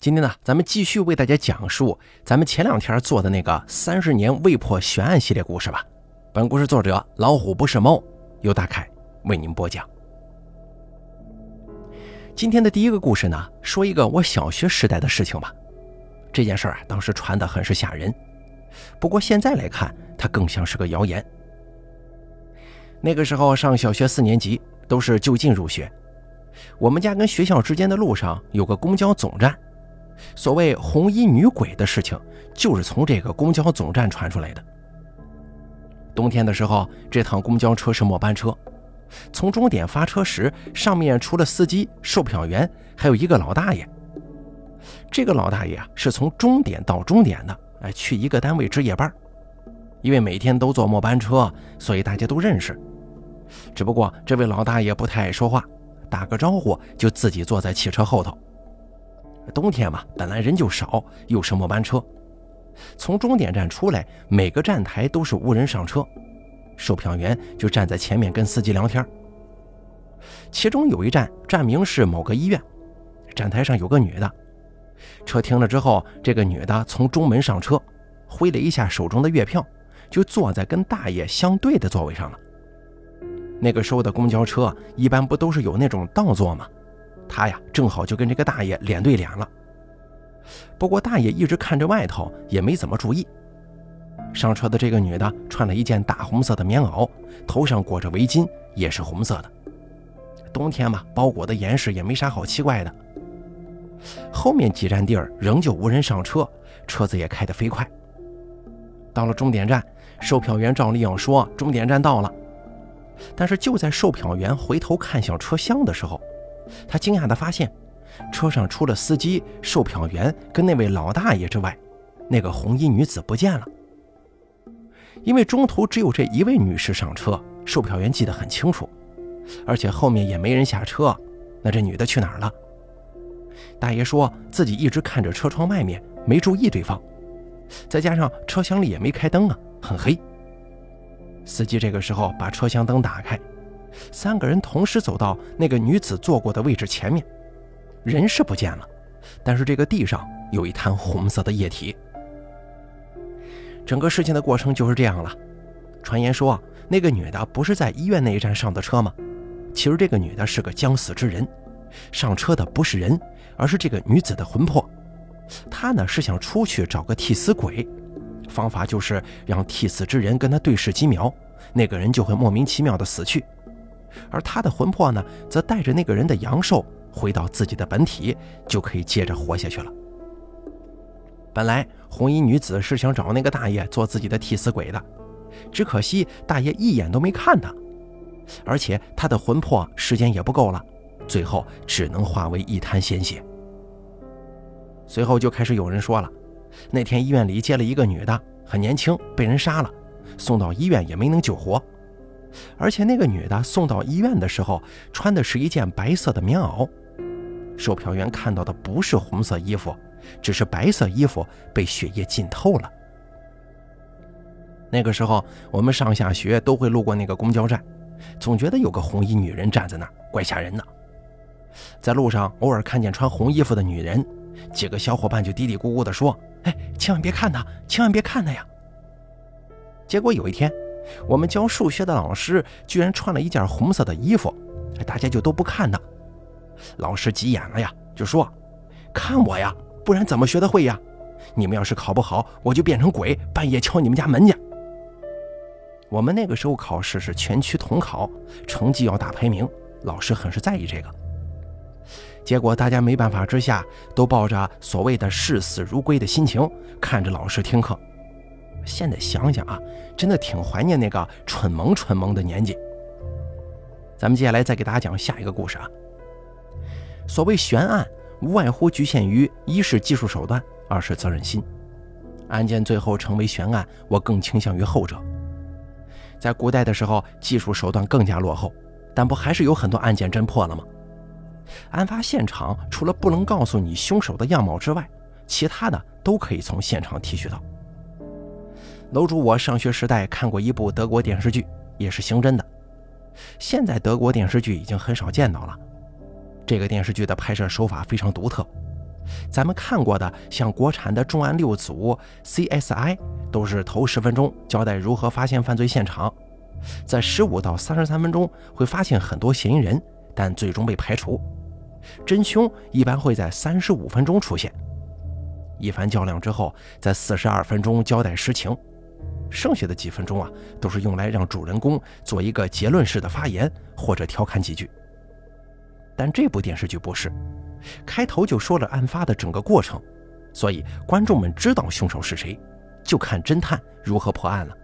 今天呢，咱们继续为大家讲述咱们前两天做的那个三十年未破悬案系列故事吧。本故事作者老虎不是猫，由大凯为您播讲。今天的第一个故事呢，说一个我小学时代的事情吧。这件事儿啊，当时传的很是吓人，不过现在来看，它更像是个谣言。那个时候上小学四年级，都是就近入学。我们家跟学校之间的路上有个公交总站。所谓红衣女鬼的事情，就是从这个公交总站传出来的。冬天的时候，这趟公交车是末班车，从终点发车时，上面除了司机、售票员，还有一个老大爷。这个老大爷啊，是从终点到终点的，哎，去一个单位值夜班。因为每天都坐末班车，所以大家都认识。只不过这位老大爷不太爱说话，打个招呼就自己坐在汽车后头。冬天嘛，本来人就少，又是末班车，从终点站出来，每个站台都是无人上车，售票员就站在前面跟司机聊天。其中有一站站名是某个医院，站台上有个女的，车停了之后，这个女的从中门上车，挥了一下手中的月票，就坐在跟大爷相对的座位上了。那个时候的公交车一般不都是有那种倒座吗？他呀，正好就跟这个大爷脸对脸了。不过大爷一直看着外头，也没怎么注意。上车的这个女的穿了一件大红色的棉袄，头上裹着围巾，也是红色的。冬天嘛，包裹的严实，也没啥好奇怪的。后面几站地儿仍旧无人上车，车子也开得飞快。到了终点站，售票员照例要说终点站到了，但是就在售票员回头看向车厢的时候。他惊讶地发现，车上除了司机、售票员跟那位老大爷之外，那个红衣女子不见了。因为中途只有这一位女士上车，售票员记得很清楚，而且后面也没人下车，那这女的去哪儿了？大爷说自己一直看着车窗外面，没注意对方，再加上车厢里也没开灯啊，很黑。司机这个时候把车厢灯打开。三个人同时走到那个女子坐过的位置前面，人是不见了，但是这个地上有一滩红色的液体。整个事情的过程就是这样了。传言说，那个女的不是在医院那一站上的车吗？其实这个女的是个将死之人，上车的不是人，而是这个女子的魂魄。她呢是想出去找个替死鬼，方法就是让替死之人跟她对视几秒，那个人就会莫名其妙的死去。而他的魂魄呢，则带着那个人的阳寿回到自己的本体，就可以接着活下去了。本来红衣女子是想找那个大爷做自己的替死鬼的，只可惜大爷一眼都没看他，而且他的魂魄时间也不够了，最后只能化为一滩鲜血。随后就开始有人说了，那天医院里接了一个女的，很年轻，被人杀了，送到医院也没能救活。而且那个女的送到医院的时候，穿的是一件白色的棉袄。售票员看到的不是红色衣服，只是白色衣服被血液浸透了。那个时候，我们上下学都会路过那个公交站，总觉得有个红衣女人站在那儿，怪吓人的。在路上偶尔看见穿红衣服的女人，几个小伙伴就嘀嘀咕咕地说：“哎，千万别看她，千万别看她呀！”结果有一天。我们教数学的老师居然穿了一件红色的衣服，大家就都不看他。老师急眼了呀，就说：“看我呀，不然怎么学得会呀？你们要是考不好，我就变成鬼，半夜敲你们家门去。”我们那个时候考试是全区统考，成绩要打排名，老师很是在意这个。结果大家没办法之下，都抱着所谓的视死如归的心情，看着老师听课。现在想想啊，真的挺怀念那个蠢萌蠢萌的年纪。咱们接下来再给大家讲下一个故事啊。所谓悬案，无外乎局限于一是技术手段，二是责任心。案件最后成为悬案，我更倾向于后者。在古代的时候，技术手段更加落后，但不还是有很多案件侦破了吗？案发现场除了不能告诉你凶手的样貌之外，其他的都可以从现场提取到。楼主，我上学时代看过一部德国电视剧，也是刑侦的。现在德国电视剧已经很少见到了。这个电视剧的拍摄手法非常独特，咱们看过的像国产的重案六组、CSI，都是头十分钟交代如何发现犯罪现场，在十五到三十三分钟会发现很多嫌疑人，但最终被排除。真凶一般会在三十五分钟出现。一番较量之后，在四十二分钟交代实情，剩下的几分钟啊，都是用来让主人公做一个结论式的发言或者调侃几句。但这部电视剧不是，开头就说了案发的整个过程，所以观众们知道凶手是谁，就看侦探如何破案了。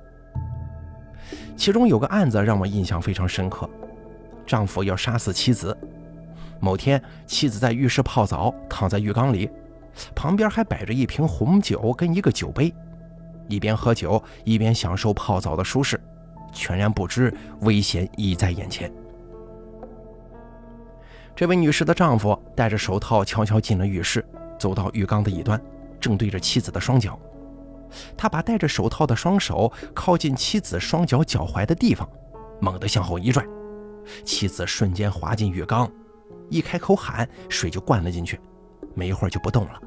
其中有个案子让我印象非常深刻，丈夫要杀死妻子，某天妻子在浴室泡澡，躺在浴缸里。旁边还摆着一瓶红酒跟一个酒杯，一边喝酒一边享受泡澡的舒适，全然不知危险已在眼前。这位女士的丈夫戴着手套悄悄进了浴室，走到浴缸的一端，正对着妻子的双脚。他把戴着手套的双手靠近妻子双脚脚踝的地方，猛地向后一拽，妻子瞬间滑进浴缸，一开口喊，水就灌了进去。没一会儿就不动了，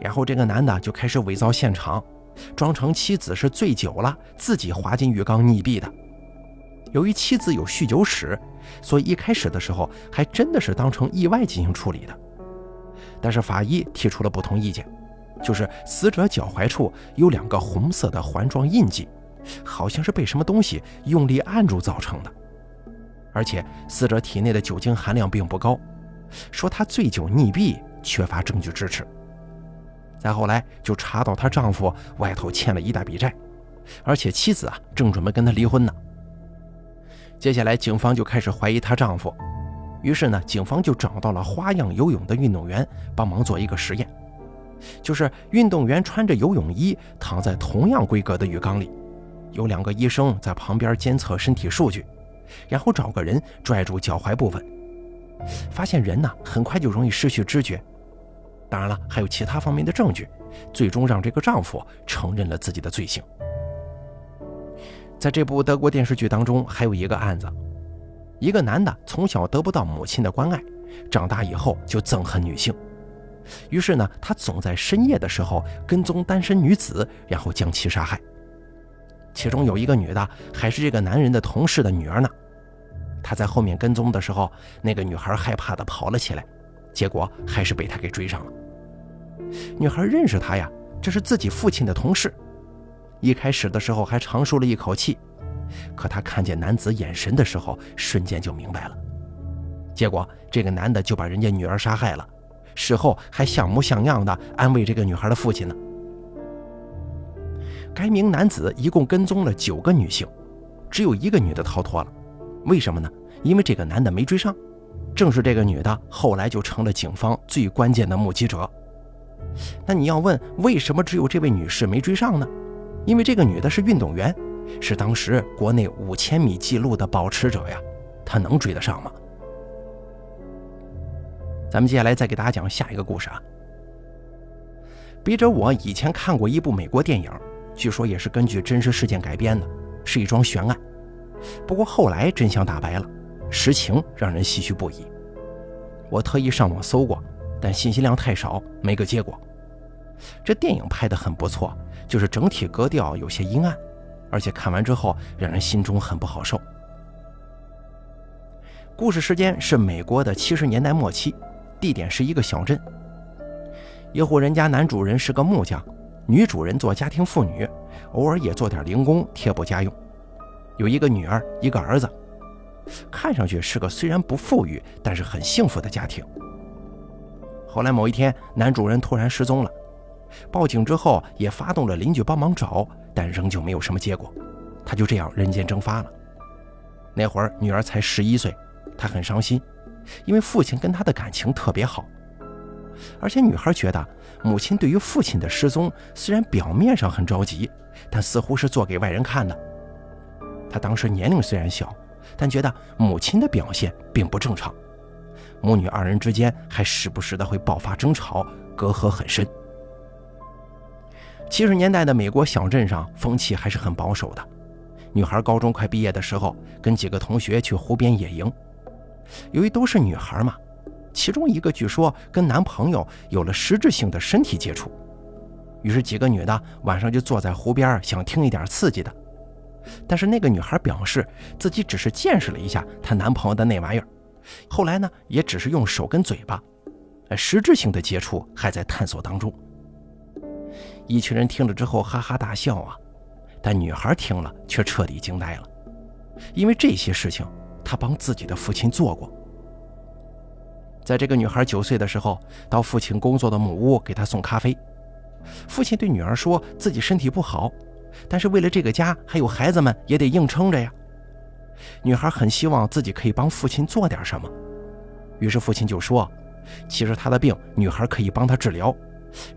然后这个男的就开始伪造现场，装成妻子是醉酒了，自己滑进浴缸溺毙的。由于妻子有酗酒史，所以一开始的时候还真的是当成意外进行处理的。但是法医提出了不同意见，就是死者脚踝处有两个红色的环状印记，好像是被什么东西用力按住造成的，而且死者体内的酒精含量并不高，说他醉酒溺毙。缺乏证据支持，再后来就查到她丈夫外头欠了一大笔债，而且妻子啊正准备跟他离婚呢。接下来警方就开始怀疑她丈夫，于是呢警方就找到了花样游泳的运动员帮忙做一个实验，就是运动员穿着游泳衣躺在同样规格的浴缸里，有两个医生在旁边监测身体数据，然后找个人拽住脚踝部分，发现人呢很快就容易失去知觉。当然了，还有其他方面的证据，最终让这个丈夫承认了自己的罪行。在这部德国电视剧当中，还有一个案子：一个男的从小得不到母亲的关爱，长大以后就憎恨女性，于是呢，他总在深夜的时候跟踪单身女子，然后将其杀害。其中有一个女的，还是这个男人的同事的女儿呢。他在后面跟踪的时候，那个女孩害怕的跑了起来。结果还是被他给追上了。女孩认识他呀，这是自己父亲的同事。一开始的时候还长舒了一口气，可他看见男子眼神的时候，瞬间就明白了。结果这个男的就把人家女儿杀害了，事后还像模像样的安慰这个女孩的父亲呢。该名男子一共跟踪了九个女性，只有一个女的逃脱了。为什么呢？因为这个男的没追上。正是这个女的，后来就成了警方最关键的目击者。那你要问，为什么只有这位女士没追上呢？因为这个女的是运动员，是当时国内五千米纪录的保持者呀，她能追得上吗？咱们接下来再给大家讲下一个故事啊。笔者我以前看过一部美国电影，据说也是根据真实事件改编的，是一桩悬案。不过后来真相大白了。实情让人唏嘘不已。我特意上网搜过，但信息量太少，没个结果。这电影拍得很不错，就是整体格调有些阴暗，而且看完之后让人心中很不好受。故事时间是美国的七十年代末期，地点是一个小镇。一户人家，男主人是个木匠，女主人做家庭妇女，偶尔也做点零工贴补家用。有一个女儿，一个儿子。看上去是个虽然不富裕，但是很幸福的家庭。后来某一天，男主人突然失踪了，报警之后也发动了邻居帮忙找，但仍旧没有什么结果，他就这样人间蒸发了。那会儿女儿才十一岁，她很伤心，因为父亲跟她的感情特别好，而且女孩觉得母亲对于父亲的失踪虽然表面上很着急，但似乎是做给外人看的。她当时年龄虽然小。但觉得母亲的表现并不正常，母女二人之间还时不时的会爆发争吵，隔阂很深。七十年代的美国小镇上风气还是很保守的，女孩高中快毕业的时候，跟几个同学去湖边野营，由于都是女孩嘛，其中一个据说跟男朋友有了实质性的身体接触。于是几个女的晚上就坐在湖边，想听一点刺激的。但是那个女孩表示自己只是见识了一下她男朋友的那玩意儿，后来呢也只是用手跟嘴巴，实质性的接触还在探索当中。一群人听了之后哈哈大笑啊，但女孩听了却彻底惊呆了，因为这些事情她帮自己的父亲做过。在这个女孩九岁的时候，到父亲工作的母屋给她送咖啡，父亲对女儿说自己身体不好。但是为了这个家还有孩子们，也得硬撑着呀。女孩很希望自己可以帮父亲做点什么，于是父亲就说：“其实她的病，女孩可以帮她治疗，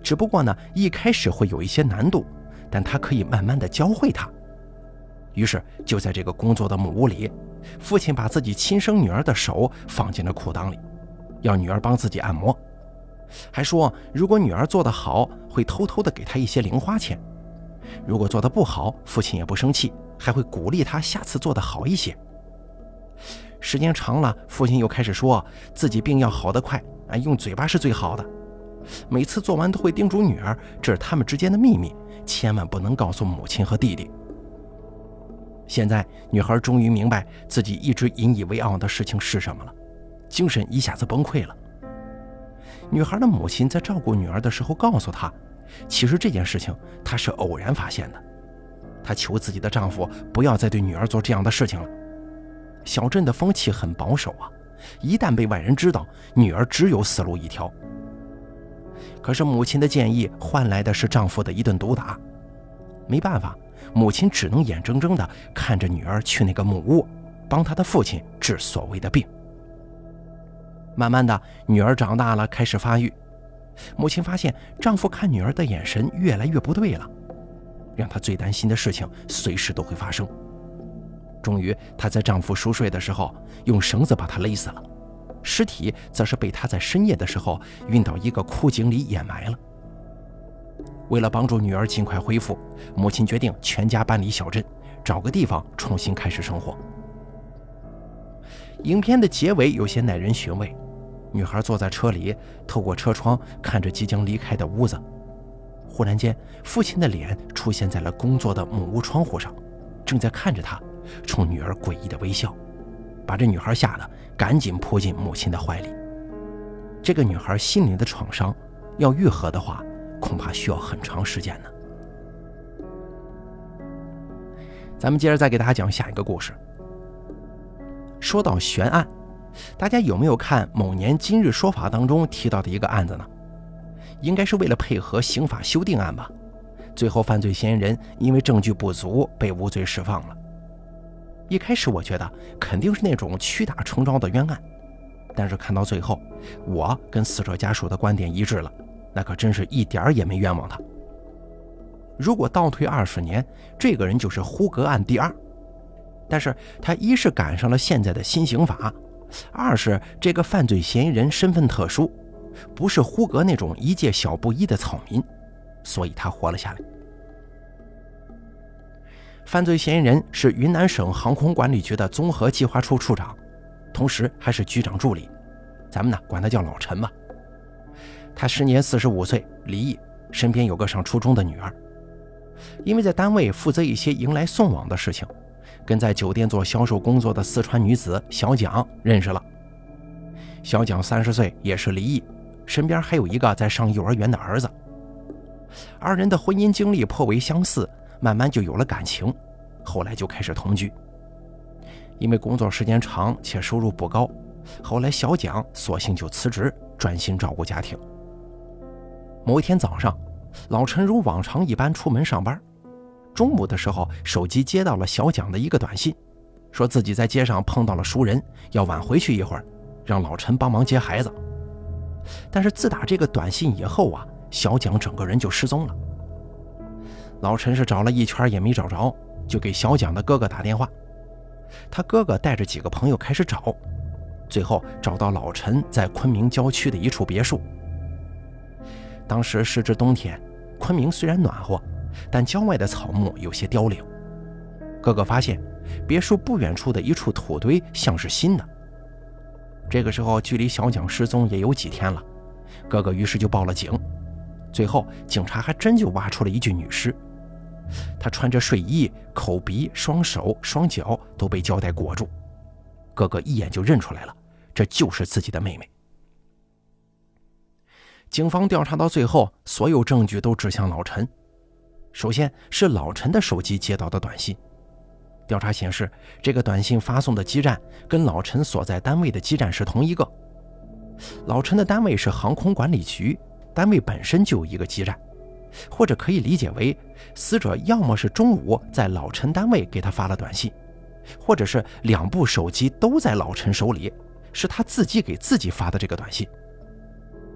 只不过呢，一开始会有一些难度，但他可以慢慢的教会她。”于是就在这个工作的木屋里，父亲把自己亲生女儿的手放进了裤裆里，要女儿帮自己按摩，还说如果女儿做得好，会偷偷的给她一些零花钱。如果做得不好，父亲也不生气，还会鼓励他下次做得好一些。时间长了，父亲又开始说自己病要好得快，啊，用嘴巴是最好的。每次做完都会叮嘱女儿，这是他们之间的秘密，千万不能告诉母亲和弟弟。现在，女孩终于明白自己一直引以为傲的事情是什么了，精神一下子崩溃了。女孩的母亲在照顾女儿的时候告诉她。其实这件事情她是偶然发现的，她求自己的丈夫不要再对女儿做这样的事情了。小镇的风气很保守啊，一旦被外人知道，女儿只有死路一条。可是母亲的建议换来的是丈夫的一顿毒打，没办法，母亲只能眼睁睁地看着女儿去那个木屋，帮她的父亲治所谓的病。慢慢的，女儿长大了，开始发育。母亲发现丈夫看女儿的眼神越来越不对了，让她最担心的事情随时都会发生。终于，她在丈夫熟睡的时候用绳子把他勒死了，尸体则是被她在深夜的时候运到一个枯井里掩埋了。为了帮助女儿尽快恢复，母亲决定全家搬离小镇，找个地方重新开始生活。影片的结尾有些耐人寻味。女孩坐在车里，透过车窗看着即将离开的屋子。忽然间，父亲的脸出现在了工作的木屋窗户上，正在看着她，冲女儿诡异的微笑，把这女孩吓得赶紧扑进母亲的怀里。这个女孩心灵的创伤要愈合的话，恐怕需要很长时间呢。咱们接着再给大家讲下一个故事。说到悬案。大家有没有看某年今日说法当中提到的一个案子呢？应该是为了配合刑法修订案吧。最后犯罪嫌疑人因为证据不足被无罪释放了。一开始我觉得肯定是那种屈打成招的冤案，但是看到最后，我跟死者家属的观点一致了，那可真是一点儿也没冤枉他。如果倒退二十年，这个人就是呼格案第二，但是他一是赶上了现在的新刑法。二是这个犯罪嫌疑人身份特殊，不是呼格那种一介小布衣的草民，所以他活了下来。犯罪嫌疑人是云南省航空管理局的综合计划处处长，同时还是局长助理，咱们呢管他叫老陈吧。他时年四十五岁，离异，身边有个上初中的女儿。因为在单位负责一些迎来送往的事情。跟在酒店做销售工作的四川女子小蒋认识了。小蒋三十岁，也是离异，身边还有一个在上幼儿园的儿子。二人的婚姻经历颇为相似，慢慢就有了感情，后来就开始同居。因为工作时间长且收入不高，后来小蒋索性就辞职，专心照顾家庭。某一天早上，老陈如往常一般出门上班。中午的时候，手机接到了小蒋的一个短信，说自己在街上碰到了熟人，要晚回去一会儿，让老陈帮忙接孩子。但是自打这个短信以后啊，小蒋整个人就失踪了。老陈是找了一圈也没找着，就给小蒋的哥哥打电话。他哥哥带着几个朋友开始找，最后找到老陈在昆明郊区的一处别墅。当时时值冬天，昆明虽然暖和。但郊外的草木有些凋零。哥哥发现别墅不远处的一处土堆像是新的。这个时候距离小蒋失踪也有几天了，哥哥于是就报了警。最后警察还真就挖出了一具女尸，她穿着睡衣，口鼻、双手、双脚都被胶带裹住。哥哥一眼就认出来了，这就是自己的妹妹。警方调查到最后，所有证据都指向老陈。首先是老陈的手机接到的短信，调查显示，这个短信发送的基站跟老陈所在单位的基站是同一个。老陈的单位是航空管理局，单位本身就有一个基站，或者可以理解为，死者要么是中午在老陈单位给他发了短信，或者是两部手机都在老陈手里，是他自己给自己发的这个短信。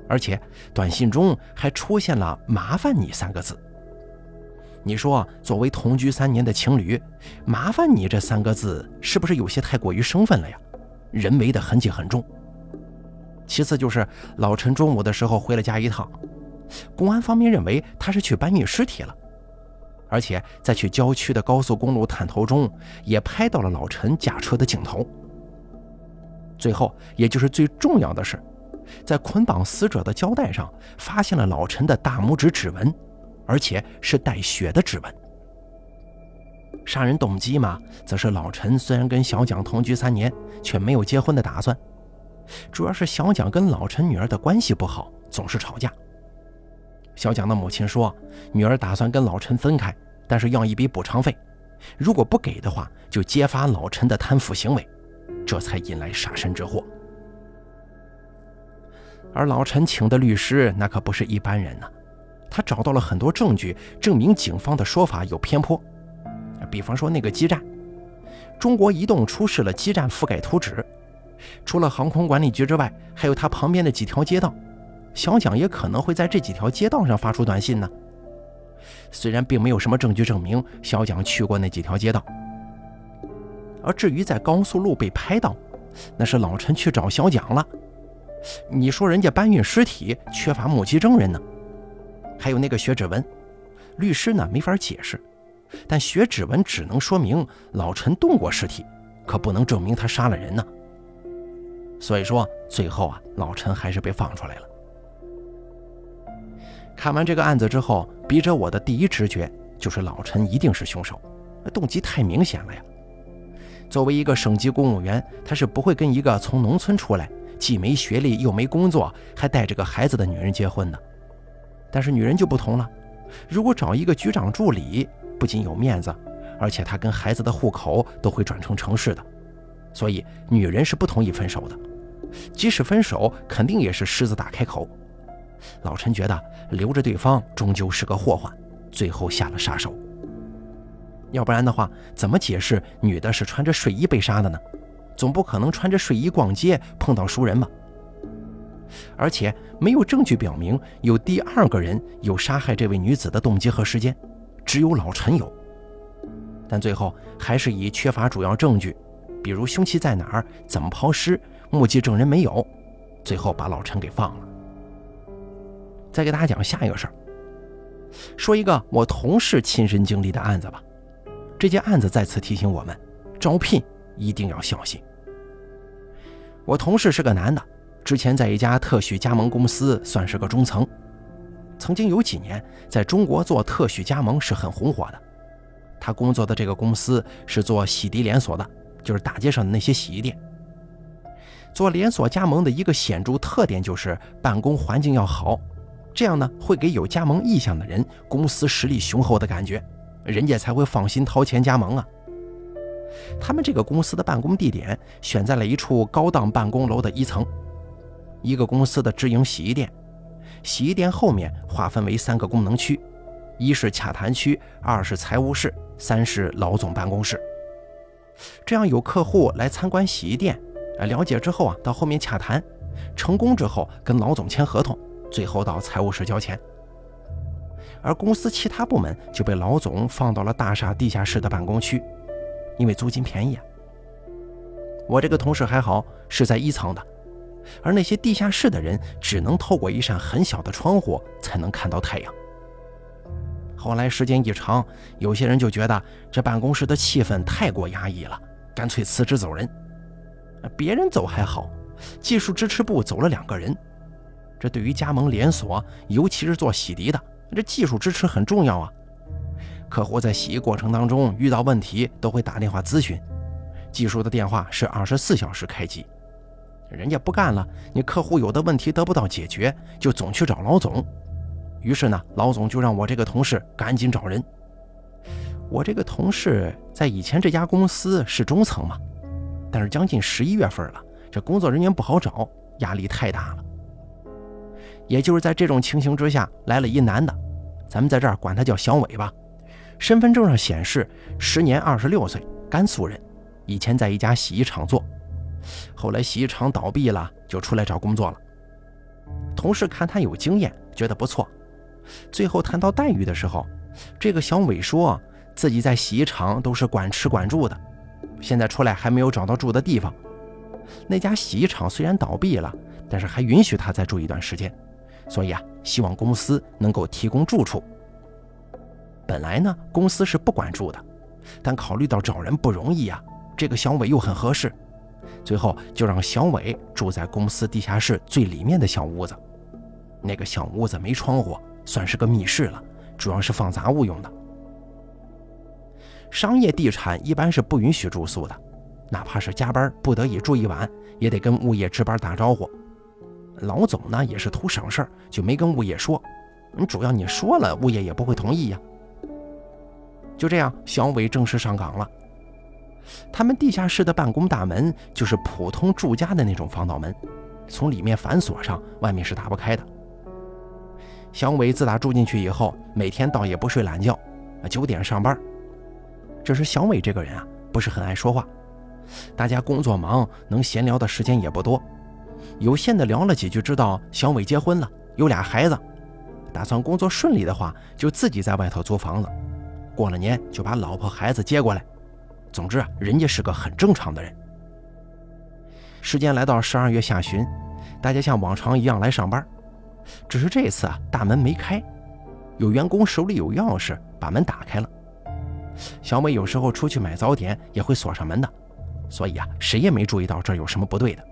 而且短信中还出现了“麻烦你”三个字。你说，作为同居三年的情侣，“麻烦你”这三个字是不是有些太过于生分了呀？人为的痕迹很重。其次就是老陈中午的时候回了家一趟，公安方面认为他是去搬运尸体了，而且在去郊区的高速公路探头中也拍到了老陈驾车的镜头。最后，也就是最重要的是。在捆绑死者的胶带上，发现了老陈的大拇指指纹，而且是带血的指纹。杀人动机嘛，则是老陈虽然跟小蒋同居三年，却没有结婚的打算。主要是小蒋跟老陈女儿的关系不好，总是吵架。小蒋的母亲说，女儿打算跟老陈分开，但是要一笔补偿费，如果不给的话，就揭发老陈的贪腐行为，这才引来杀身之祸。而老陈请的律师那可不是一般人呐，他找到了很多证据，证明警方的说法有偏颇。比方说那个基站，中国移动出示了基站覆盖图纸，除了航空管理局之外，还有它旁边的几条街道。小蒋也可能会在这几条街道上发出短信呢。虽然并没有什么证据证明小蒋去过那几条街道，而至于在高速路被拍到，那是老陈去找小蒋了。你说人家搬运尸体缺乏目击证人呢？还有那个血指纹，律师呢没法解释，但血指纹只能说明老陈动过尸体，可不能证明他杀了人呢。所以说最后啊，老陈还是被放出来了。看完这个案子之后，笔者我的第一直觉就是老陈一定是凶手，动机太明显了呀。作为一个省级公务员，他是不会跟一个从农村出来。既没学历又没工作，还带着个孩子的女人结婚的。但是女人就不同了，如果找一个局长助理，不仅有面子，而且她跟孩子的户口都会转成城市的，所以女人是不同意分手的。即使分手，肯定也是狮子大开口。老陈觉得留着对方终究是个祸患，最后下了杀手。要不然的话，怎么解释女的是穿着睡衣被杀的呢？总不可能穿着睡衣逛街碰到熟人吧？而且没有证据表明有第二个人有杀害这位女子的动机和时间，只有老陈有。但最后还是以缺乏主要证据，比如凶器在哪儿、怎么抛尸、目击证人没有，最后把老陈给放了。再给大家讲下一个事儿，说一个我同事亲身经历的案子吧。这件案子再次提醒我们，招聘。一定要小心。我同事是个男的，之前在一家特许加盟公司算是个中层，曾经有几年在中国做特许加盟是很红火的。他工作的这个公司是做洗涤连锁的，就是大街上的那些洗衣店。做连锁加盟的一个显著特点就是办公环境要好，这样呢会给有加盟意向的人公司实力雄厚的感觉，人家才会放心掏钱加盟啊。他们这个公司的办公地点选在了一处高档办公楼的一层，一个公司的直营洗衣店，洗衣店后面划分为三个功能区，一是洽谈区，二是财务室，三是老总办公室。这样有客户来参观洗衣店，啊，了解之后啊，到后面洽谈，成功之后跟老总签合同，最后到财务室交钱。而公司其他部门就被老总放到了大厦地下室的办公区。因为租金便宜啊，我这个同事还好是在一层的，而那些地下室的人只能透过一扇很小的窗户才能看到太阳。后来时间一长，有些人就觉得这办公室的气氛太过压抑了，干脆辞职走人。别人走还好，技术支持部走了两个人。这对于加盟连锁，尤其是做洗涤的，这技术支持很重要啊。客户在洗衣过程当中遇到问题，都会打电话咨询，技术的电话是二十四小时开机。人家不干了，你客户有的问题得不到解决，就总去找老总。于是呢，老总就让我这个同事赶紧找人。我这个同事在以前这家公司是中层嘛，但是将近十一月份了，这工作人员不好找，压力太大了。也就是在这种情形之下，来了一男的，咱们在这儿管他叫小伟吧。身份证上显示时年二十六岁，甘肃人，以前在一家洗衣厂做，后来洗衣厂倒闭了，就出来找工作了。同事看他有经验，觉得不错。最后谈到待遇的时候，这个小伟说自己在洗衣厂都是管吃管住的，现在出来还没有找到住的地方。那家洗衣厂虽然倒闭了，但是还允许他再住一段时间。所以啊，希望公司能够提供住处。本来呢，公司是不管住的，但考虑到找人不容易啊，这个小伟又很合适，最后就让小伟住在公司地下室最里面的小屋子。那个小屋子没窗户，算是个密室了，主要是放杂物用的。商业地产一般是不允许住宿的，哪怕是加班不得已住一晚，也得跟物业值班打招呼。老总呢也是图省事儿，就没跟物业说。主要你说了，物业也不会同意呀。就这样，小伟正式上岗了。他们地下室的办公大门就是普通住家的那种防盗门，从里面反锁上，外面是打不开的。小伟自打住进去以后，每天倒也不睡懒觉，九点上班。只是小伟这个人啊，不是很爱说话，大家工作忙，能闲聊的时间也不多。有限的聊了几句，知道小伟结婚了，有俩孩子，打算工作顺利的话，就自己在外头租房子，过了年就把老婆孩子接过来。总之啊，人家是个很正常的人。时间来到十二月下旬，大家像往常一样来上班，只是这次啊，大门没开，有员工手里有钥匙把门打开了。小美有时候出去买早点也会锁上门的，所以啊，谁也没注意到这有什么不对的。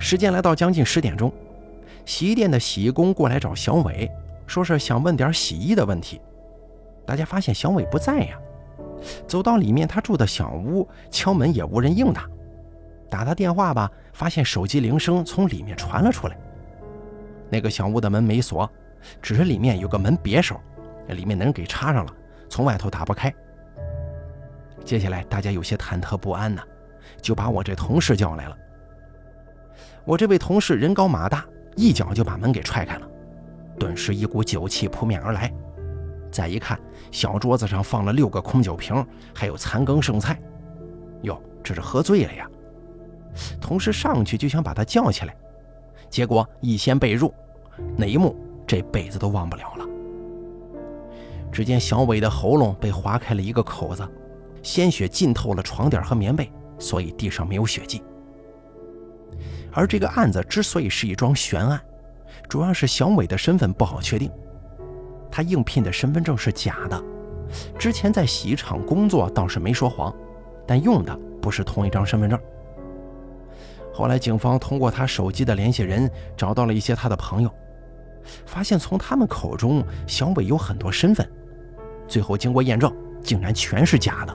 时间来到将近十点钟，洗衣店的洗衣工过来找小伟，说是想问点洗衣的问题。大家发现小伟不在呀，走到里面他住的小屋，敲门也无人应答。打他电话吧，发现手机铃声从里面传了出来。那个小屋的门没锁，只是里面有个门别手，里面的人给插上了，从外头打不开。接下来大家有些忐忑不安呢，就把我这同事叫来了。我这位同事人高马大，一脚就把门给踹开了，顿时一股酒气扑面而来。再一看，小桌子上放了六个空酒瓶，还有残羹剩菜。哟，这是喝醉了呀！同事上去就想把他叫起来，结果一掀被褥，那一幕这辈子都忘不了了。只见小伟的喉咙被划开了一个口子，鲜血浸透了床垫和棉被，所以地上没有血迹。而这个案子之所以是一桩悬案，主要是小伟的身份不好确定。他应聘的身份证是假的，之前在洗衣厂工作倒是没说谎，但用的不是同一张身份证。后来警方通过他手机的联系人找到了一些他的朋友，发现从他们口中小伟有很多身份，最后经过验证，竟然全是假的。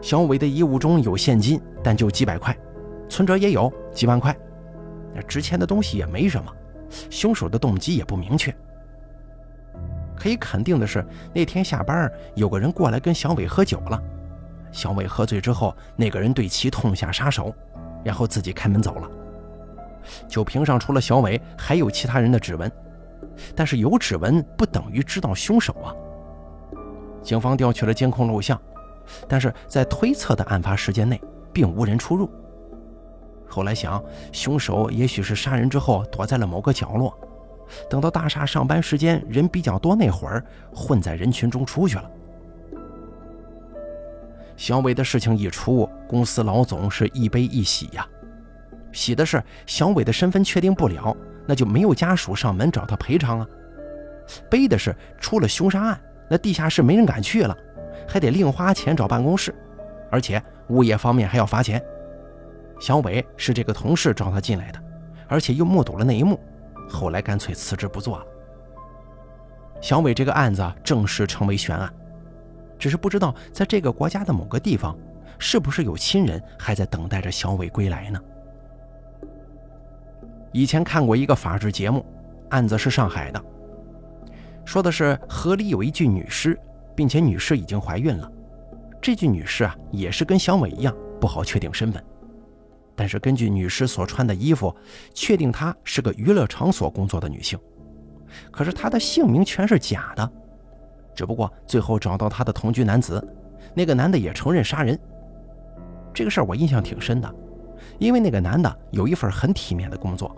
小伟的衣物中有现金，但就几百块。存折也有几万块，那值钱的东西也没什么，凶手的动机也不明确。可以肯定的是，那天下班有个人过来跟小伟喝酒了。小伟喝醉之后，那个人对其痛下杀手，然后自己开门走了。酒瓶上除了小伟，还有其他人的指纹，但是有指纹不等于知道凶手啊。警方调取了监控录像，但是在推测的案发时间内，并无人出入。后来想，凶手也许是杀人之后躲在了某个角落，等到大厦上班时间人比较多那会儿，混在人群中出去了。小伟的事情一出，公司老总是一悲一喜呀。喜的是小伟的身份确定不了，那就没有家属上门找他赔偿啊；悲的是出了凶杀案，那地下室没人敢去了，还得另花钱找办公室，而且物业方面还要罚钱。小伟是这个同事找他进来的，而且又目睹了那一幕，后来干脆辞职不做了。小伟这个案子正式成为悬案，只是不知道在这个国家的某个地方，是不是有亲人还在等待着小伟归来呢？以前看过一个法制节目，案子是上海的，说的是河里有一具女尸，并且女尸已经怀孕了。这具女尸啊，也是跟小伟一样不好确定身份，但是根据女尸所穿的衣服，确定她是个娱乐场所工作的女性。可是她的姓名全是假的，只不过最后找到她的同居男子，那个男的也承认杀人。这个事儿我印象挺深的，因为那个男的有一份很体面的工作，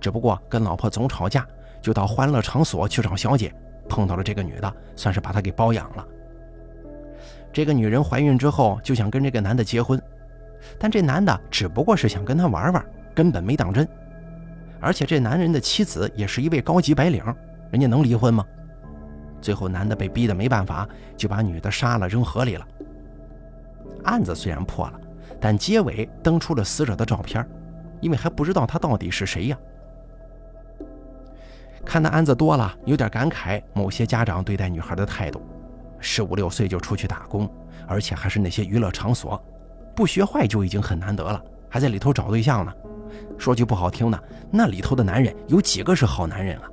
只不过跟老婆总吵架，就到欢乐场所去找小姐，碰到了这个女的，算是把她给包养了。这个女人怀孕之后就想跟这个男的结婚，但这男的只不过是想跟她玩玩，根本没当真。而且这男人的妻子也是一位高级白领，人家能离婚吗？最后男的被逼得没办法，就把女的杀了扔河里了。案子虽然破了，但结尾登出了死者的照片，因为还不知道他到底是谁呀。看的案子多了，有点感慨某些家长对待女孩的态度。十五六岁就出去打工，而且还是那些娱乐场所，不学坏就已经很难得了，还在里头找对象呢。说句不好听的，那里头的男人有几个是好男人啊？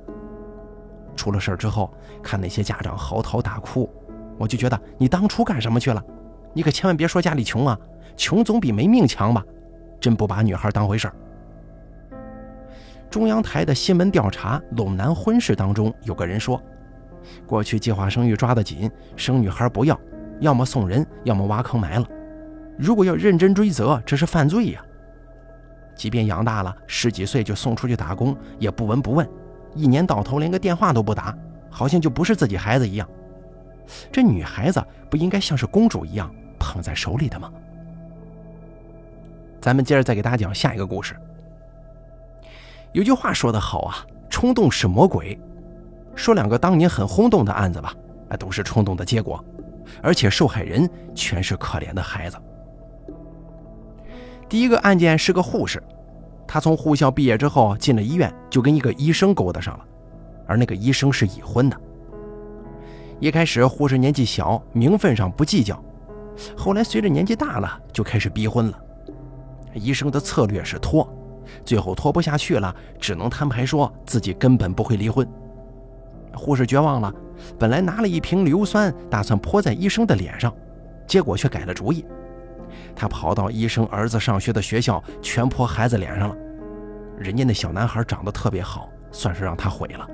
出了事之后，看那些家长嚎啕大哭，我就觉得你当初干什么去了？你可千万别说家里穷啊，穷总比没命强吧？真不把女孩当回事儿。中央台的新闻调查陇南婚事当中，有个人说。过去计划生育抓得紧，生女孩不要，要么送人，要么挖坑埋了。如果要认真追责，这是犯罪呀！即便养大了，十几岁就送出去打工，也不闻不问，一年到头连个电话都不打，好像就不是自己孩子一样。这女孩子不应该像是公主一样捧在手里的吗？咱们接着再给大家讲下一个故事。有句话说得好啊，冲动是魔鬼。说两个当年很轰动的案子吧，啊，都是冲动的结果，而且受害人全是可怜的孩子。第一个案件是个护士，她从护校毕业之后进了医院，就跟一个医生勾搭上了，而那个医生是已婚的。一开始护士年纪小，名分上不计较，后来随着年纪大了，就开始逼婚了。医生的策略是拖，最后拖不下去了，只能摊牌说自己根本不会离婚。护士绝望了，本来拿了一瓶硫酸，打算泼在医生的脸上，结果却改了主意。他跑到医生儿子上学的学校，全泼孩子脸上了。人家那小男孩长得特别好，算是让他毁了。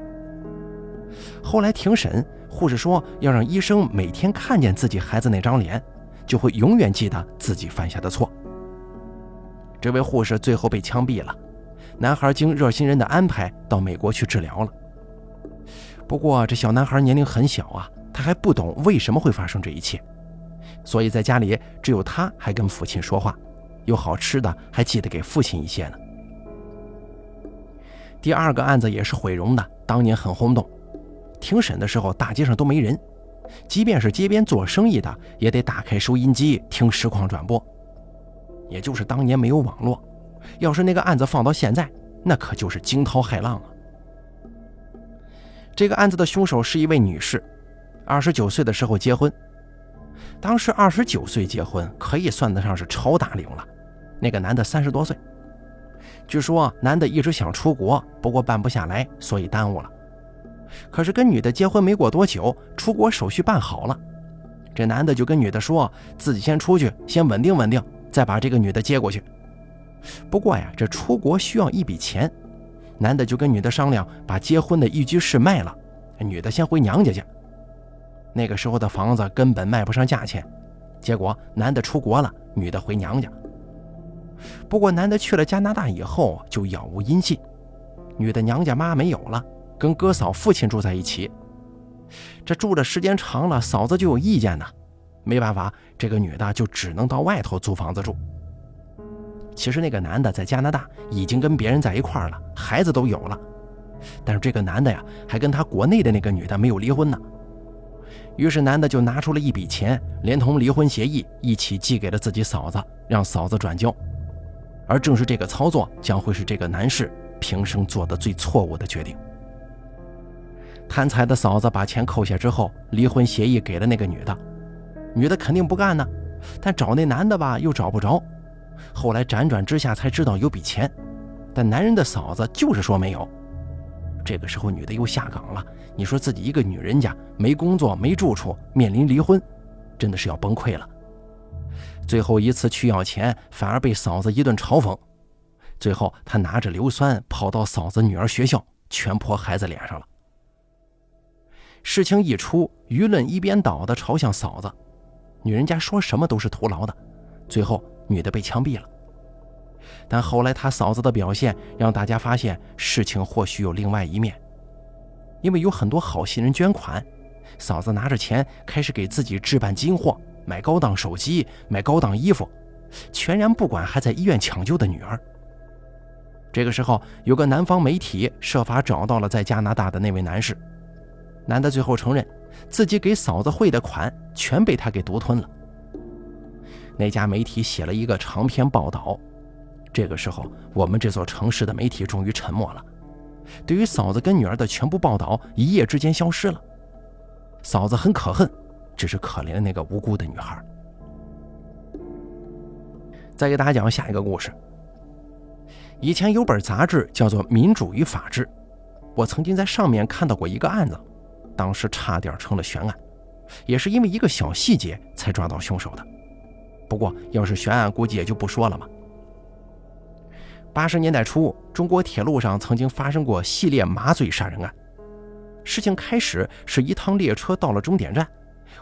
后来庭审，护士说要让医生每天看见自己孩子那张脸，就会永远记得自己犯下的错。这位护士最后被枪毙了，男孩经热心人的安排到美国去治疗了。不过这小男孩年龄很小啊，他还不懂为什么会发生这一切，所以在家里只有他还跟父亲说话，有好吃的还记得给父亲一些呢。第二个案子也是毁容的，当年很轰动，庭审的时候大街上都没人，即便是街边做生意的也得打开收音机听实况转播，也就是当年没有网络，要是那个案子放到现在，那可就是惊涛骇浪啊。这个案子的凶手是一位女士，二十九岁的时候结婚。当时二十九岁结婚可以算得上是超大龄了。那个男的三十多岁，据说男的一直想出国，不过办不下来，所以耽误了。可是跟女的结婚没过多久，出国手续办好了，这男的就跟女的说自己先出去，先稳定稳定，再把这个女的接过去。不过呀，这出国需要一笔钱。男的就跟女的商量，把结婚的一居室卖了，女的先回娘家去。那个时候的房子根本卖不上价钱，结果男的出国了，女的回娘家。不过男的去了加拿大以后就杳无音信，女的娘家妈没有了，跟哥嫂父亲住在一起。这住的时间长了，嫂子就有意见呢，没办法，这个女的就只能到外头租房子住。其实那个男的在加拿大已经跟别人在一块儿了，孩子都有了，但是这个男的呀，还跟他国内的那个女的没有离婚呢。于是男的就拿出了一笔钱，连同离婚协议一起寄给了自己嫂子，让嫂子转交。而正是这个操作将会是这个男士平生做的最错误的决定。贪财的嫂子把钱扣下之后，离婚协议给了那个女的，女的肯定不干呢，但找那男的吧又找不着，后来辗转之下才知道有笔钱，但男人的嫂子就是说没有。这个时候女的又下岗了，你说自己一个女人家没工作没住处，面临离婚，真的是要崩溃了。最后一次去要钱，反而被嫂子一顿嘲讽，最后他拿着硫酸跑到嫂子女儿学校，全泼孩子脸上了。事情一出，舆论一边倒的朝向嫂子，女人家说什么都是徒劳的，最后女的被枪毙了。但后来他嫂子的表现让大家发现事情或许有另外一面，因为有很多好心人捐款，嫂子拿着钱开始给自己置办金货，买高档手机，买高档衣服，全然不管还在医院抢救的女儿。这个时候，有个南方媒体设法找到了在加拿大的那位男士。男的最后承认，自己给嫂子汇的款全被他给独吞了。那家媒体写了一个长篇报道。这个时候，我们这座城市的媒体终于沉默了。对于嫂子跟女儿的全部报道，一夜之间消失了。嫂子很可恨，只是可怜了那个无辜的女孩。再给大家讲下一个故事。以前有本杂志叫做《民主与法治》，我曾经在上面看到过一个案子。当时差点成了悬案，也是因为一个小细节才抓到凶手的。不过要是悬案，估计也就不说了嘛。八十年代初，中国铁路上曾经发生过系列麻醉杀人案。事情开始是一趟列车到了终点站，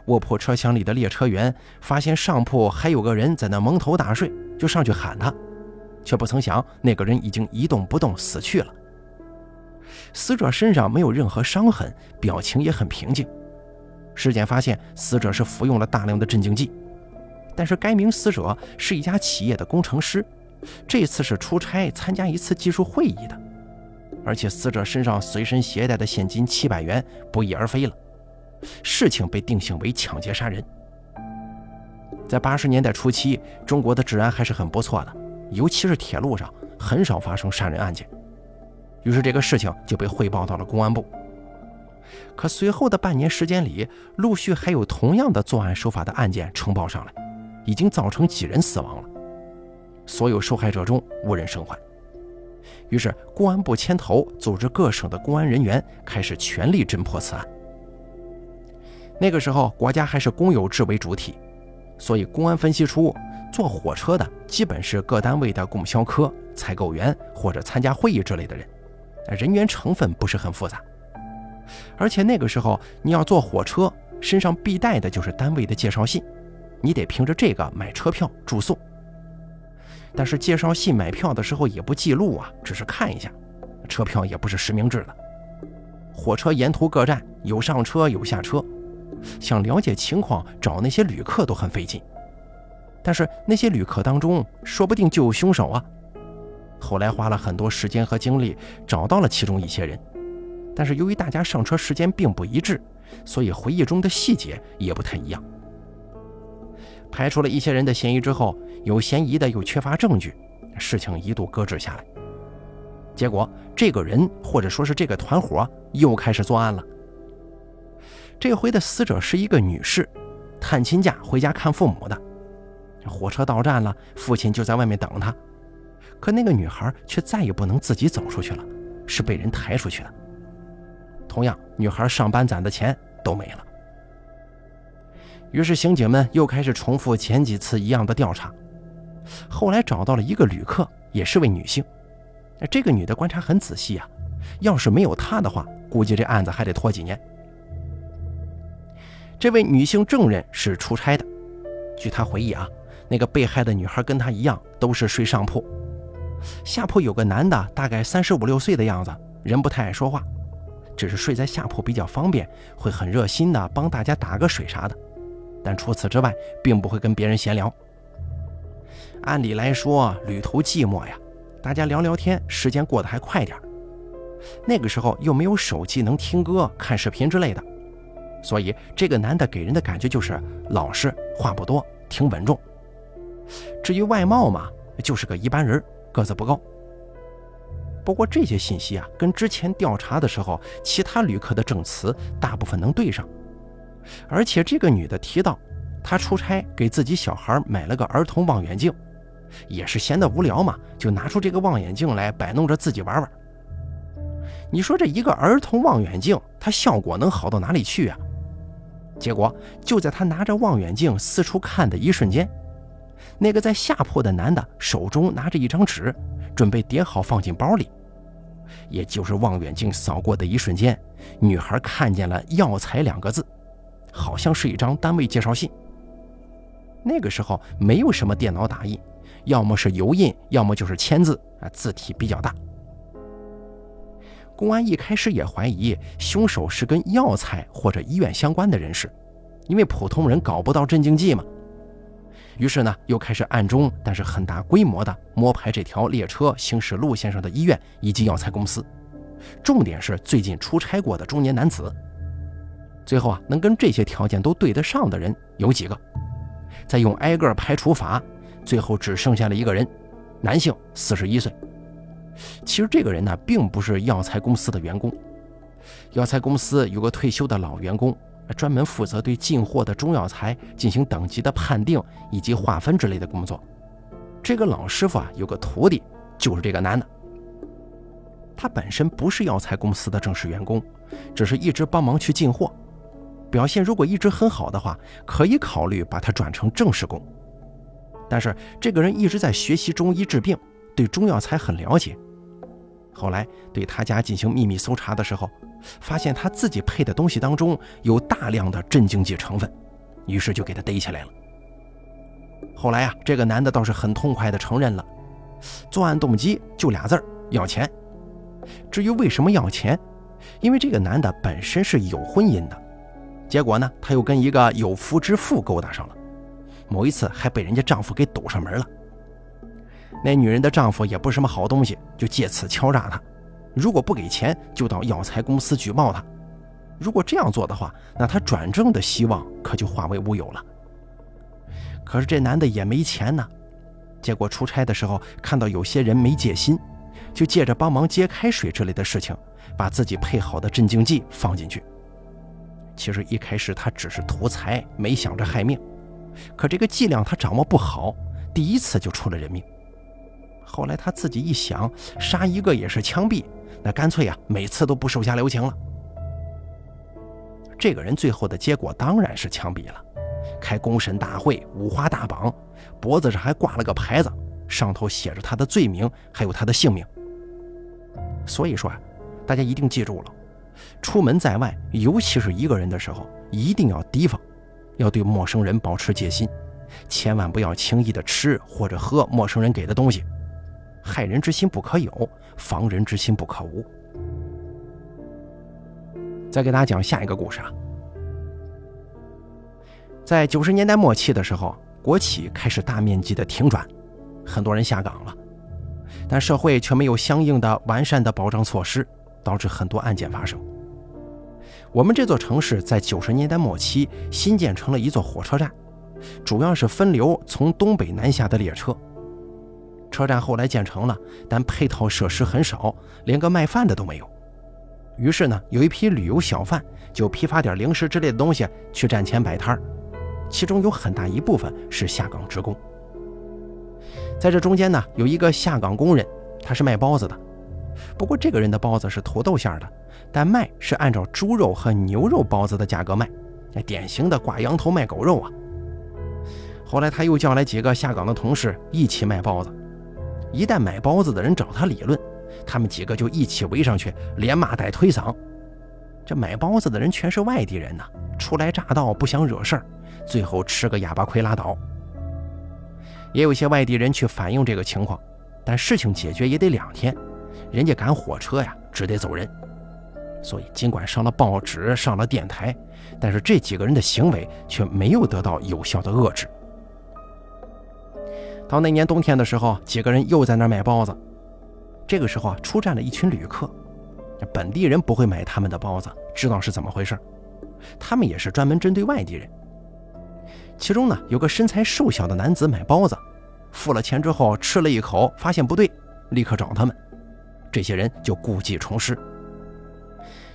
卧铺车厢里的列车员发现上铺还有个人在那蒙头大睡，就上去喊他，却不曾想那个人已经一动不动死去了。死者身上没有任何伤痕，表情也很平静。尸检发现，死者是服用了大量的镇静剂。但是该名死者是一家企业的工程师，这次是出差参加一次技术会议的，而且死者身上随身携带的现金七百元不翼而飞了。事情被定性为抢劫杀人。在八十年代初期，中国的治安还是很不错的，尤其是铁路上很少发生杀人案件。于是这个事情就被汇报到了公安部。可随后的半年时间里，陆续还有同样的作案手法的案件呈报上来，已经造成几人死亡了。所有受害者中无人生还。于是公安部牵头组织各省的公安人员开始全力侦破此案。那个时候国家还是公有制为主体，所以公安分析出坐火车的基本是各单位的供销科、采购员或者参加会议之类的人。人员成分不是很复杂，而且那个时候你要坐火车，身上必带的就是单位的介绍信，你得凭着这个买车票住宿。但是介绍信买票的时候也不记录啊，只是看一下，车票也不是实名制的。火车沿途各站有上车有下车，想了解情况找那些旅客都很费劲。但是那些旅客当中，说不定就有凶手啊。后来花了很多时间和精力找到了其中一些人，但是由于大家上车时间并不一致，所以回忆中的细节也不太一样。排除了一些人的嫌疑之后，有嫌疑的又缺乏证据，事情一度搁置下来。结果这个人或者说是这个团伙又开始作案了。这回的死者是一个女士，探亲假回家看父母的。火车到站了，父亲就在外面等她。可那个女孩却再也不能自己走出去了，是被人抬出去的。同样，女孩上班攒的钱都没了。于是，刑警们又开始重复前几次一样的调查。后来找到了一个旅客，也是位女性。这个女的观察很仔细啊，要是没有她的话，估计这案子还得拖几年。这位女性证人是出差的，据她回忆啊，那个被害的女孩跟她一样，都是睡上铺。下铺有个男的，大概三十五六岁的样子，人不太爱说话，只是睡在下铺比较方便，会很热心的帮大家打个水啥的。但除此之外，并不会跟别人闲聊。按理来说，旅途寂寞呀，大家聊聊天，时间过得还快点。那个时候又没有手机能听歌、看视频之类的，所以这个男的给人的感觉就是老实，话不多，挺稳重。至于外貌嘛，就是个一般人，个子不高。不过这些信息啊，跟之前调查的时候其他旅客的证词大部分能对上。而且这个女的提到，她出差给自己小孩买了个儿童望远镜，也是闲得无聊嘛，就拿出这个望远镜来摆弄着自己玩玩。你说这一个儿童望远镜，它效果能好到哪里去啊？结果就在她拿着望远镜四处看的一瞬间，那个在下铺的男的手中拿着一张纸，准备叠好放进包里。也就是望远镜扫过的一瞬间，女孩看见了“药材”两个字，好像是一张单位介绍信。那个时候没有什么电脑打印，要么是油印，要么就是签字啊，字体比较大。公安一开始也怀疑凶手是跟药材或者医院相关的人士，因为普通人搞不到镇静剂嘛。于是呢，又开始暗中但是很大规模的摸排这条列车行驶路线上的医院以及药材公司，重点是最近出差过的中年男子。最后啊，能跟这些条件都对得上的人有几个？再用挨个排除法，最后只剩下了一个人，男性，四十一岁。其实这个人呢，并不是药材公司的员工。药材公司有个退休的老员工，专门负责对进货的中药材进行等级的判定以及划分之类的工作。这个老师傅啊，有个徒弟，就是这个男的。他本身不是药材公司的正式员工，只是一直帮忙去进货。表现如果一直很好的话，可以考虑把他转成正式工。但是这个人一直在学习中医治病，对中药材很了解。后来对他家进行秘密搜查的时候，发现他自己配的东西当中有大量的镇静剂成分，于是就给他逮起来了。后来啊，这个男的倒是很痛快地承认了，作案动机就俩字儿：要钱。至于为什么要钱，因为这个男的本身是有婚姻的，结果呢，他又跟一个有夫之妇勾搭上了，某一次还被人家丈夫给堵上门了。那女人的丈夫也不是什么好东西，就借此敲诈她。如果不给钱，就到药材公司举报她。如果这样做的话，那她转正的希望可就化为乌有了。可是这男的也没钱呢。结果出差的时候看到有些人没戒心，就借着帮忙接开水之类的事情，把自己配好的镇静剂放进去。其实一开始他只是图财，没想着害命。可这个剂量他掌握不好，第一次就出了人命。后来他自己一想，杀一个也是枪毙，那干脆呀，每次都不手下留情了。这个人最后的结果当然是枪毙了，开公审大会，五花大绑，脖子上还挂了个牌子，上头写着他的罪名，还有他的姓名。所以说啊，大家一定记住了，出门在外，尤其是一个人的时候，一定要提防，要对陌生人保持戒心，千万不要轻易的吃或者喝陌生人给的东西。害人之心不可有，防人之心不可无。再给大家讲下一个故事啊，在九十年代末期的时候，国企开始大面积的停转，很多人下岗了，但社会却没有相应的完善的保障措施，导致很多案件发生。我们这座城市在九十年代末期新建成了一座火车站，主要是分流从东北南下的列车。车站后来建成了，但配套设施很少，连个卖饭的都没有。于是呢，有一批旅游小贩就批发点零食之类的东西去站前摆摊儿，其中有很大一部分是下岗职工。在这中间呢，有一个下岗工人，他是卖包子的，不过这个人的包子是土豆馅的，但卖是按照猪肉和牛肉包子的价格卖，典型的挂羊头卖狗肉啊。后来他又叫来几个下岗的同事一起卖包子。一旦买包子的人找他理论，他们几个就一起围上去，连骂带推搡。这买包子的人全是外地人呐，初来乍到，不想惹事儿，最后吃个哑巴亏拉倒。也有些外地人去反映这个情况，但事情解决也得两天，人家赶火车呀，只得走人。所以尽管上了报纸，上了电台，但是这几个人的行为却没有得到有效的遏制。到那年冬天的时候，几个人又在那儿买包子。这个时候啊，出站了一群旅客，本地人不会买他们的包子，知道是怎么回事。他们也是专门针对外地人。其中呢，有个身材瘦小的男子买包子，付了钱之后吃了一口，发现不对，立刻找他们。这些人就故技重施，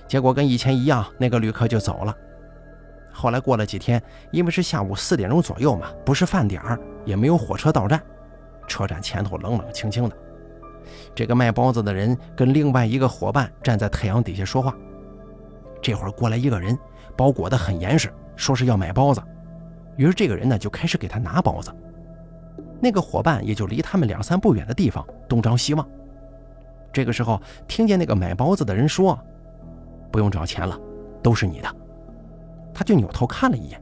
结果跟以前一样，那个旅客就走了。后来过了几天，因为是下午四点钟左右嘛，不是饭点儿，也没有火车到站，车站前头冷冷清清的。这个卖包子的人跟另外一个伙伴站在太阳底下说话。这会儿过来一个人，包裹得很严实，说是要买包子。于是这个人呢就开始给他拿包子。那个伙伴也就离他们两三步远的地方东张西望。这个时候，听见那个买包子的人说：“不用找钱了，都是你的。”他就扭头看了一眼，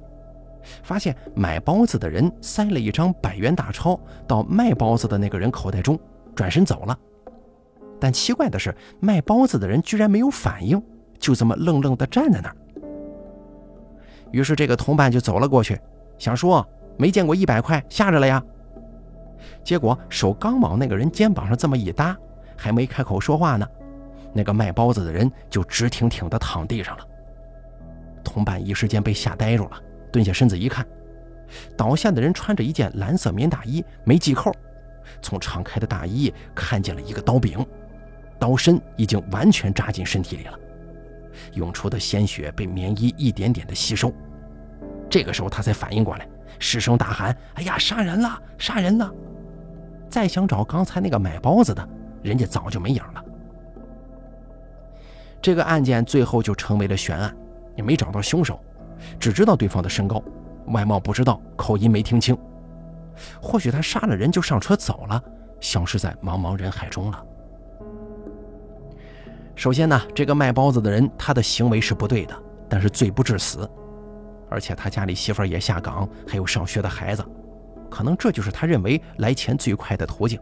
发现买包子的人塞了一张百元大钞到卖包子的那个人口袋中，转身走了。但奇怪的是，卖包子的人居然没有反应，就这么愣愣地站在那儿。于是这个同伴就走了过去，想说：“没见过一百块，吓着了呀。”结果手刚往那个人肩膀上这么一搭。还没开口说话呢，那个卖包子的人就直挺挺地躺地上了。同伴一时间被吓呆住了，蹲下身子一看，倒下的人穿着一件蓝色棉大衣，没系扣，从敞开的大衣看见了一个刀柄，刀身已经完全扎进身体里了，涌出的鲜血被棉衣一点点的吸收。这个时候他才反应过来，失声大喊：“哎呀，杀人了，杀人了！”再想找刚才那个买包子的。人家早就没影了。这个案件最后就成为了悬案，也没找到凶手，只知道对方的身高，外貌不知道，口音没听清。或许他杀了人就上车走了，消失在茫茫人海中了。首先呢，这个卖包子的人他的行为是不对的，但是罪不至死，而且他家里媳妇也下岗，还有上学的孩子，可能这就是他认为来钱最快的途径。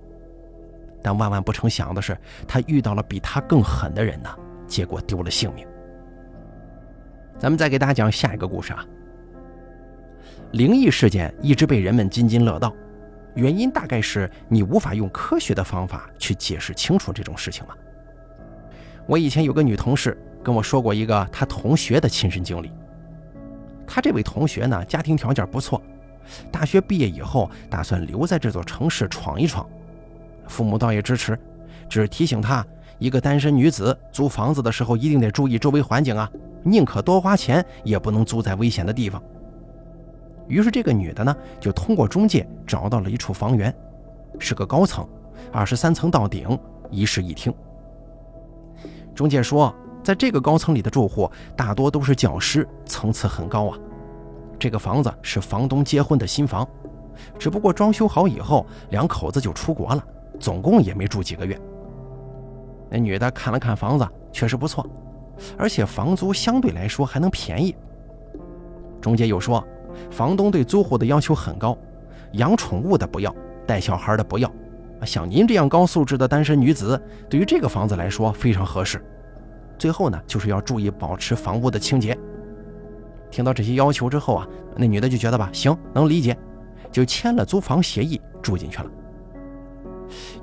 但万万不成想的是，他遇到了比他更狠的人呢，结果丢了性命。咱们再给大家讲下一个故事啊。灵异事件一直被人们津津乐道，原因大概是你无法用科学的方法去解释清楚这种事情嘛。我以前有个女同事跟我说过一个她同学的亲身经历。她这位同学呢，家庭条件不错，大学毕业以后打算留在这座城市闯一闯。父母倒也支持，只提醒他，一个单身女子租房子的时候一定得注意周围环境啊，宁可多花钱，也不能租在危险的地方。于是这个女的呢，就通过中介找到了一处房源，是个高层，二十三层到顶，一室一厅。中介说，在这个高层里的住户大多都是教师，层次很高啊。这个房子是房东结婚的新房，只不过装修好以后，两口子就出国了。总共也没住几个月。那女的看了看房子，确实不错，而且房租相对来说还能便宜。中介又说，房东对租户的要求很高，养宠物的不要，带小孩的不要。像您这样高素质的单身女子，对于这个房子来说非常合适。最后呢，就是要注意保持房屋的清洁。听到这些要求之后啊，那女的就觉得吧，行，能理解，就签了租房协议，住进去了。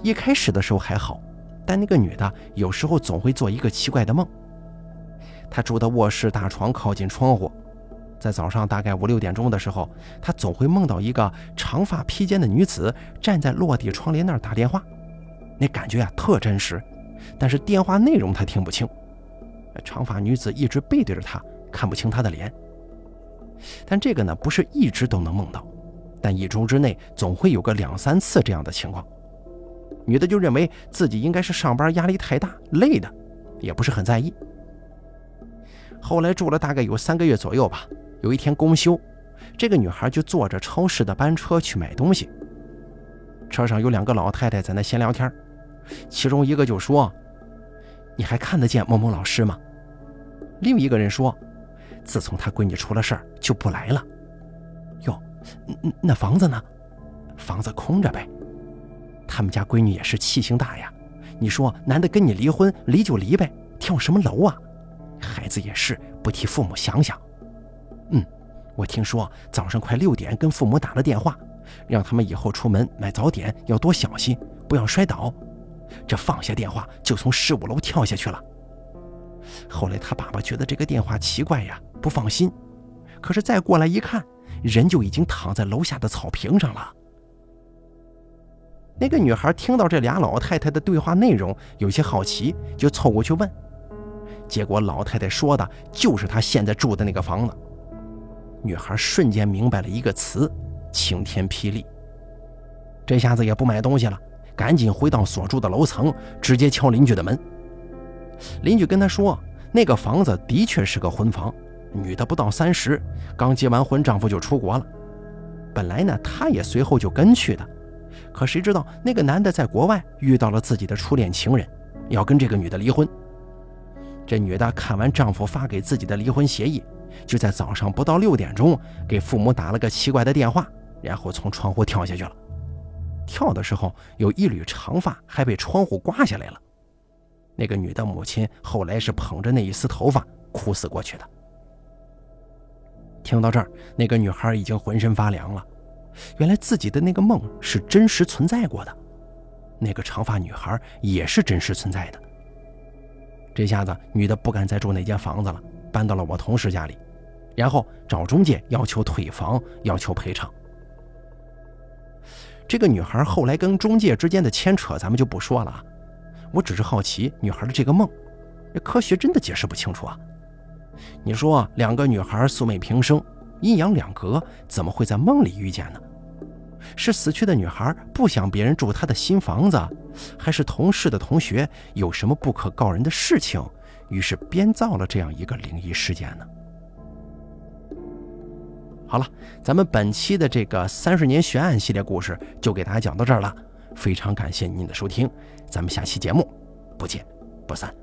一开始的时候还好，但那个女的有时候总会做一个奇怪的梦。她住的卧室大床靠近窗户，在早上大概五六点钟的时候，她总会梦到一个长发披肩的女子站在落地窗帘那儿打电话，那感觉啊特真实，但是电话内容她听不清。长发女子一直背对着她，看不清她的脸。但这个呢不是一直都能梦到，但一周之内总会有个两三次这样的情况。女的就认为自己应该是上班压力太大累的，也不是很在意。后来住了大概有三个月左右吧，有一天公休，这个女孩就坐着超市的班车去买东西。车上有两个老太太在那闲聊天，其中一个就说：“你还看得见某某老师吗？”另一个人说：“自从他闺女出了事儿就不来了。”哟，那房子呢？房子空着呗。他们家闺女也是气性大呀，你说男的跟你离婚，离就离呗，跳什么楼啊？孩子也是不替父母想想。嗯，我听说早上快六点跟父母打了电话，让他们以后出门买早点要多小心，不要摔倒。这放下电话就从十五楼跳下去了。后来他爸爸觉得这个电话奇怪呀，不放心，可是再过来一看，人就已经躺在楼下的草坪上了。那个女孩听到这俩老太太的对话内容，有些好奇，就凑过去问。结果老太太说的就是她现在住的那个房子。女孩瞬间明白了一个词：晴天霹雳。这下子也不买东西了，赶紧回到所住的楼层，直接敲邻居的门。邻居跟她说，那个房子的确是个婚房，女的不到三十，刚结完婚，丈夫就出国了。本来呢，她也随后就跟去的。可谁知道那个男的在国外遇到了自己的初恋情人，要跟这个女的离婚。这女的看完丈夫发给自己的离婚协议，就在早上不到六点钟给父母打了个奇怪的电话，然后从窗户跳下去了。跳的时候有一缕长发还被窗户刮下来了。那个女的母亲后来是捧着那一丝头发哭死过去的。听到这儿，那个女孩已经浑身发凉了。原来自己的那个梦是真实存在过的，那个长发女孩也是真实存在的。这下子女的不敢再住那间房子了，搬到了我同事家里，然后找中介要求退房，要求赔偿。这个女孩后来跟中介之间的牵扯，咱们就不说了。我只是好奇女孩的这个梦，这科学真的解释不清楚啊。你说两个女孩素昧平生。阴阳两隔，怎么会在梦里遇见呢？是死去的女孩不想别人住她的新房子，还是同事的同学有什么不可告人的事情，于是编造了这样一个灵异事件呢？好了，咱们本期的这个三十年悬案系列故事就给大家讲到这儿了，非常感谢您的收听，咱们下期节目不见不散。